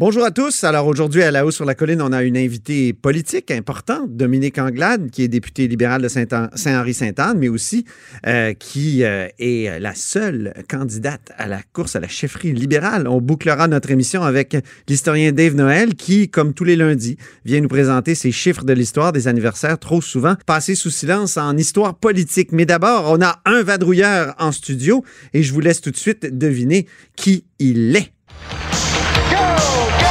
Bonjour à tous. Alors aujourd'hui, à la haut sur la colline, on a une invitée politique importante, Dominique Anglade, qui est députée libérale de Saint-Henri-Sainte-Anne, mais aussi euh, qui euh, est la seule candidate à la course à la chefferie libérale. On bouclera notre émission avec l'historien Dave Noël, qui, comme tous les lundis, vient nous présenter ses chiffres de l'histoire des anniversaires trop souvent passés sous silence en histoire politique. Mais d'abord, on a un vadrouilleur en studio et je vous laisse tout de suite deviner qui il est. go, go!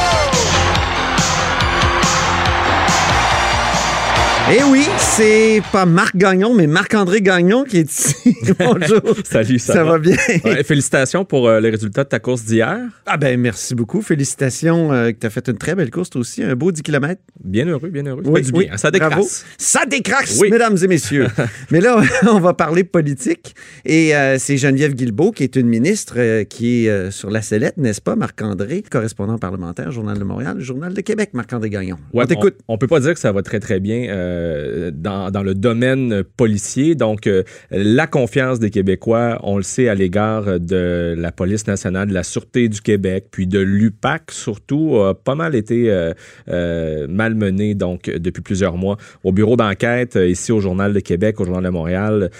Eh oui, c'est pas Marc Gagnon, mais Marc-André Gagnon qui est ici. Bonjour. Salut, ça, ça va? bien? félicitations pour euh, les résultats de ta course d'hier. Ah ben merci beaucoup. Félicitations euh, que tu as fait une très belle course toi aussi, un beau 10 km. Bien heureux, bien heureux. Oui, du oui. bien. Ça décrasse. Ça décrasse, mesdames et messieurs. mais là, on va parler politique et euh, c'est Geneviève Guilbeault qui est une ministre qui est sur la sellette, n'est-ce pas, Marc-André, correspondant parlementaire, Journal de Montréal, Journal de Québec, Marc-André Gagnon. Ouais, on t'écoute. On, on, peut pas dire que ça va très très bien euh, dans, le domaine policier. Donc, euh, la confiance des Québécois, on le sait, à l'égard de la Police nationale, de la Sûreté du Québec, puis de l'UPAC surtout, a pas mal été euh, malmenée donc, depuis plusieurs mois. Au bureau d'enquête, ici au Journal de Québec, au Journal de Montréal,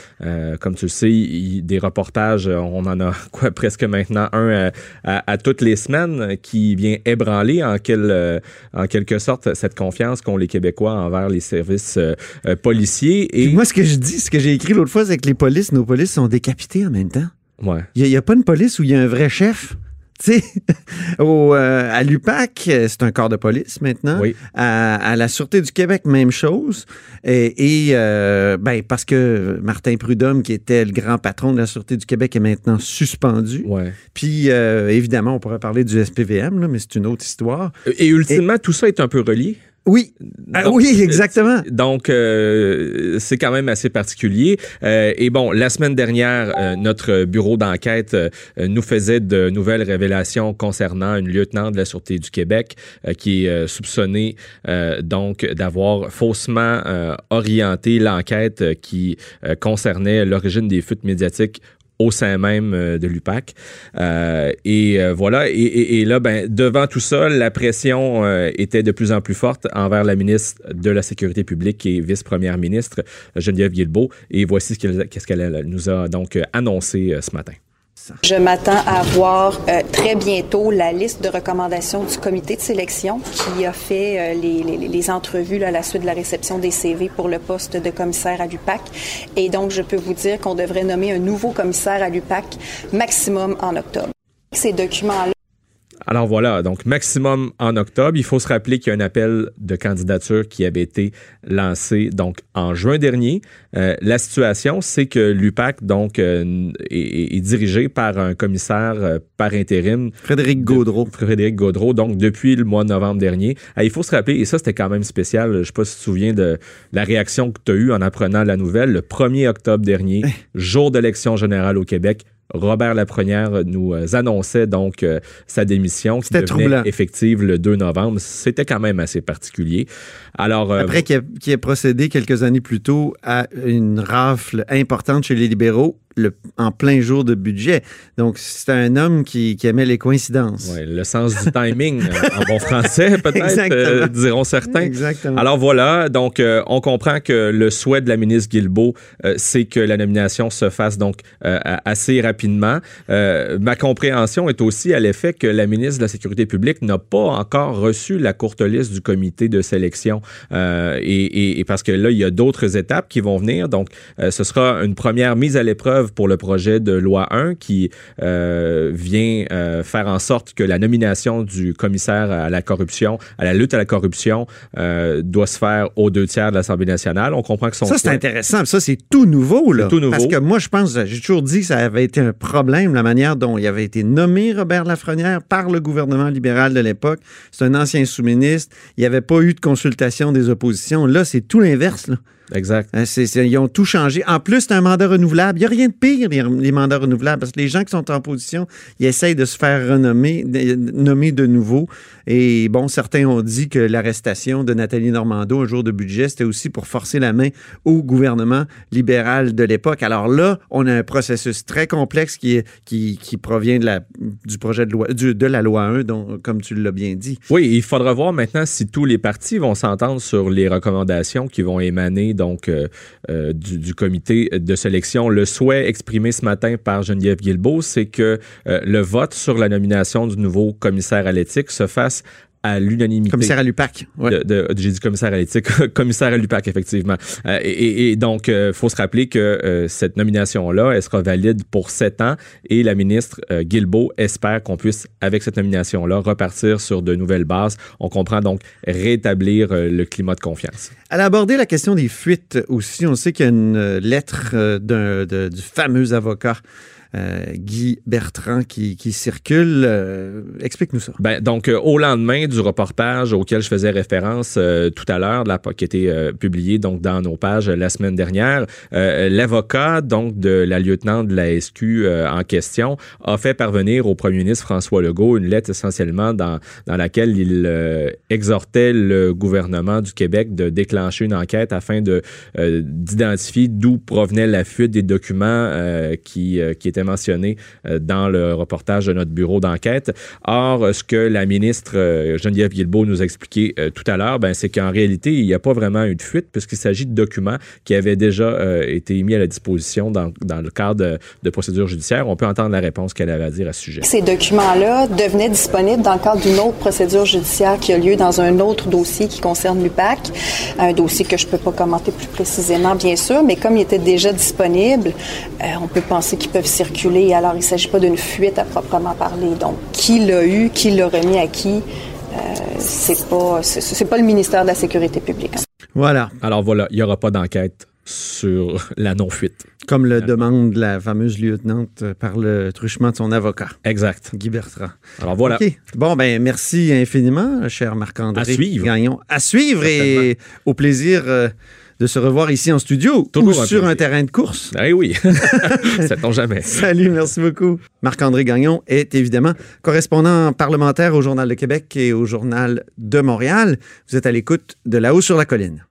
comme tu le sais, des reportages, on en a presque maintenant un à, à, toutes les semaines qui vient ébranler en, quel, en quelque sorte cette confiance qu'ont les Québécois envers les services euh, euh, policiers. Et moi, ce que je dis, ce que j'ai écrit l'autre fois, c'est que les polices, nos polices sont décapités en même temps. Ouais. Il n'y a, pas une police où il y a un vrai chef. Tu sais, euh, à l'UPAC, c'est un corps de police maintenant. Oui. À, la Sûreté du Québec, même chose. Et, et ben, parce que Martin Prudhomme, qui était le grand patron de la Sûreté du Québec, est maintenant suspendu. Ouais. Puis, évidemment, on pourrait parler du SPVM, là, mais c'est une autre histoire. Et ultimement, tout ça est un peu relié? Oui, ah donc, oui, exactement. Donc, euh, c'est quand même assez particulier. Euh, et bon, la semaine dernière, euh, notre bureau d'enquête euh, nous faisait de nouvelles révélations concernant une lieutenant de la Sûreté du Québec euh, qui est soupçonnée donc d'avoir faussement orienté l'enquête qui concernait l'origine des fuites médiatiques au sein même euh, de l'UPAC. Euh, et euh, voilà, et, et, et, là, ben, devant tout ça, la pression euh, était de plus en plus forte envers la ministre de la Sécurité publique et vice-première ministre, Geneviève Guilbeault. Et voici ce qu'elle, qu'est-ce qu'elle nous a donc annoncé ce matin. Je m'attends à voir euh, très bientôt la liste de recommandations du comité de sélection qui a fait euh, les, les, les, entrevues là, à la suite de la réception des CV pour le poste de commissaire à l'UPAC. Et donc, je peux vous dire qu'on devrait nommer un nouveau commissaire à l'UPAC maximum en octobre. Ces documents-là alors voilà, donc maximum en octobre. Il faut se rappeler qu'il y a un appel de candidature qui avait été lancé donc en juin dernier. Euh, la situation, c'est que l'UPAC donc euh, est, est, dirigé par un commissaire euh, par intérim. Frédéric Gaudreau. De, Frédéric Gaudreau, donc depuis le mois de novembre dernier. Ah, il faut se rappeler, et ça c'était quand même spécial, je ne sais pas si tu te souviens de la réaction que tu as eue en apprenant la nouvelle, le 1er octobre dernier, jour d'élection générale au Québec, Robert Laprenière nous annonçait donc euh, sa démission qui devenait effective le 2 novembre. C'était quand même assez particulier. Alors, euh, Après qu'il ait, qu ait procédé quelques années plus tôt à une rafle importante chez les libéraux, le, en plein jour de budget. Donc, c'est un homme qui, qui, aimait les coïncidences. Ouais, le sens du timing, en bon français, peut-être, euh, diront certains. Exactement. Alors voilà, donc euh, on comprend que le souhait de la ministre Guilbeault, euh, c'est que la nomination se fasse donc euh, assez rapidement. ma compréhension est aussi à l'effet que la ministre de la Sécurité publique n'a pas encore reçu la courte liste du comité de sélection. Et, et, et, parce que là, il y a d'autres étapes qui vont venir. Donc, ce sera une première mise à l'épreuve pour le projet de loi 1 qui euh, vient euh, faire en sorte que la nomination du commissaire à la corruption, à la lutte à la corruption, euh, doit se faire aux deux tiers de l'Assemblée nationale. On comprend que son Ça, c'est intéressant. Ça, c'est tout nouveau. Là. Tout nouveau. Parce que moi, je pense, j'ai toujours dit que ça avait été un problème, la manière dont il avait été nommé Robert Lafrenière par le gouvernement libéral de l'époque. C'est un ancien sous-ministre. Il n'y avait pas eu de consultation des oppositions. Là, c'est tout l'inverse. là. Exact. Hein, ils ont tout changé. En plus, c'est un mandat renouvelable. Il n'y a rien de pire, les, les mandats renouvelables, parce que les gens qui sont en position, ils essayent de se faire renommer, de- nommer de nouveau. Et bon, certains ont dit que l'arrestation de Nathalie Normando un jour de budget, c'était aussi pour forcer la main au gouvernement libéral de l'époque. Alors là, on a un processus très complexe qui, est, qui, qui provient de la, du projet de loi, du- de la loi 1, dont, comme tu l'as bien dit. Oui, il faudra voir maintenant si tous les partis vont s'entendre sur les recommandations qui vont émaner donc euh, euh, du, comité de sélection. Le souhait exprimé ce matin par Geneviève Guilbeault, c'est que euh, le vote sur la nomination du nouveau commissaire à l'éthique se fasse à l'unanimité. Commissaire à l'UPAC. Ouais. de- de- j'ai dit commissaire à l'éthique, commissaire à l'UPAC, effectivement. Euh, et, donc, il faut se rappeler que euh, cette nomination-là, elle sera valide pour sept ans et la ministre euh, Guilbeault espère qu'on puisse, avec cette nomination-là, repartir sur de nouvelles bases. On comprend donc rétablir euh, le climat de confiance. Elle a abordé la question des fuites aussi. On sait qu'il y a une euh, lettre euh, de- du fameux avocat euh, Guy Bertrand qui, circule. Euh, Explique-nous ça. Ben, donc, euh, au lendemain du reportage auquel je faisais référence euh, tout à l'heure, qui a été euh, publié donc dans nos pages euh, la semaine dernière, euh, l'avocat donc de la lieutenante de la SQ euh, en question a fait parvenir au premier ministre François Legault une lettre essentiellement dans, dans laquelle il euh, exhortait le gouvernement du Québec de déclencher une enquête afin de euh, d'identifier d'où provenait la fuite des documents euh, qui, euh, qui étaient mentionnés euh, dans le reportage de notre bureau d'enquête. Or, ce que la ministre euh, Geneviève Guilbeault nous a expliqué euh, tout à l'heure, ben, c'est qu'en réalité, il n'y a pas vraiment eu de fuite puisqu'il s'agit de documents qui avaient déjà été mis à la disposition dans, dans le cadre de, de procédures judiciaires. On peut entendre la réponse qu'elle avait à dire à ce sujet. Ces documents-là devenaient disponibles dans le cadre d'une autre procédure judiciaire qui a lieu dans un autre dossier qui concerne l'UPAC, un dossier que je ne peux pas commenter plus précisément, bien sûr, mais comme il était déjà disponible, euh, on peut penser qu'ils peuvent circuler. Alors, il ne s'agit pas d'une fuite à proprement parler. Donc, qui l'a eu, qui l'a remis à qui, euh, c'est pas, pas le ministère de la Sécurité publique. Voilà. Alors voilà, il n'y aura pas d'enquête sur la non-fuite. Comme le demande la fameuse lieutenante par le truchement de son avocat, Exact. Guy Bertrand. Alors voilà. OK. Bon, ben merci infiniment, cher Marc-André. À suivre. Gagnon. À suivre et au plaisir euh, de se revoir ici en studio Toujours ou sur plaisir. un terrain de course. Eh oui, sait-on jamais. Salut, merci beaucoup. Marc-André Gagnon est évidemment correspondant parlementaire au Journal de Québec et au Journal de Montréal. Vous êtes à l'écoute de là-haut sur la colline.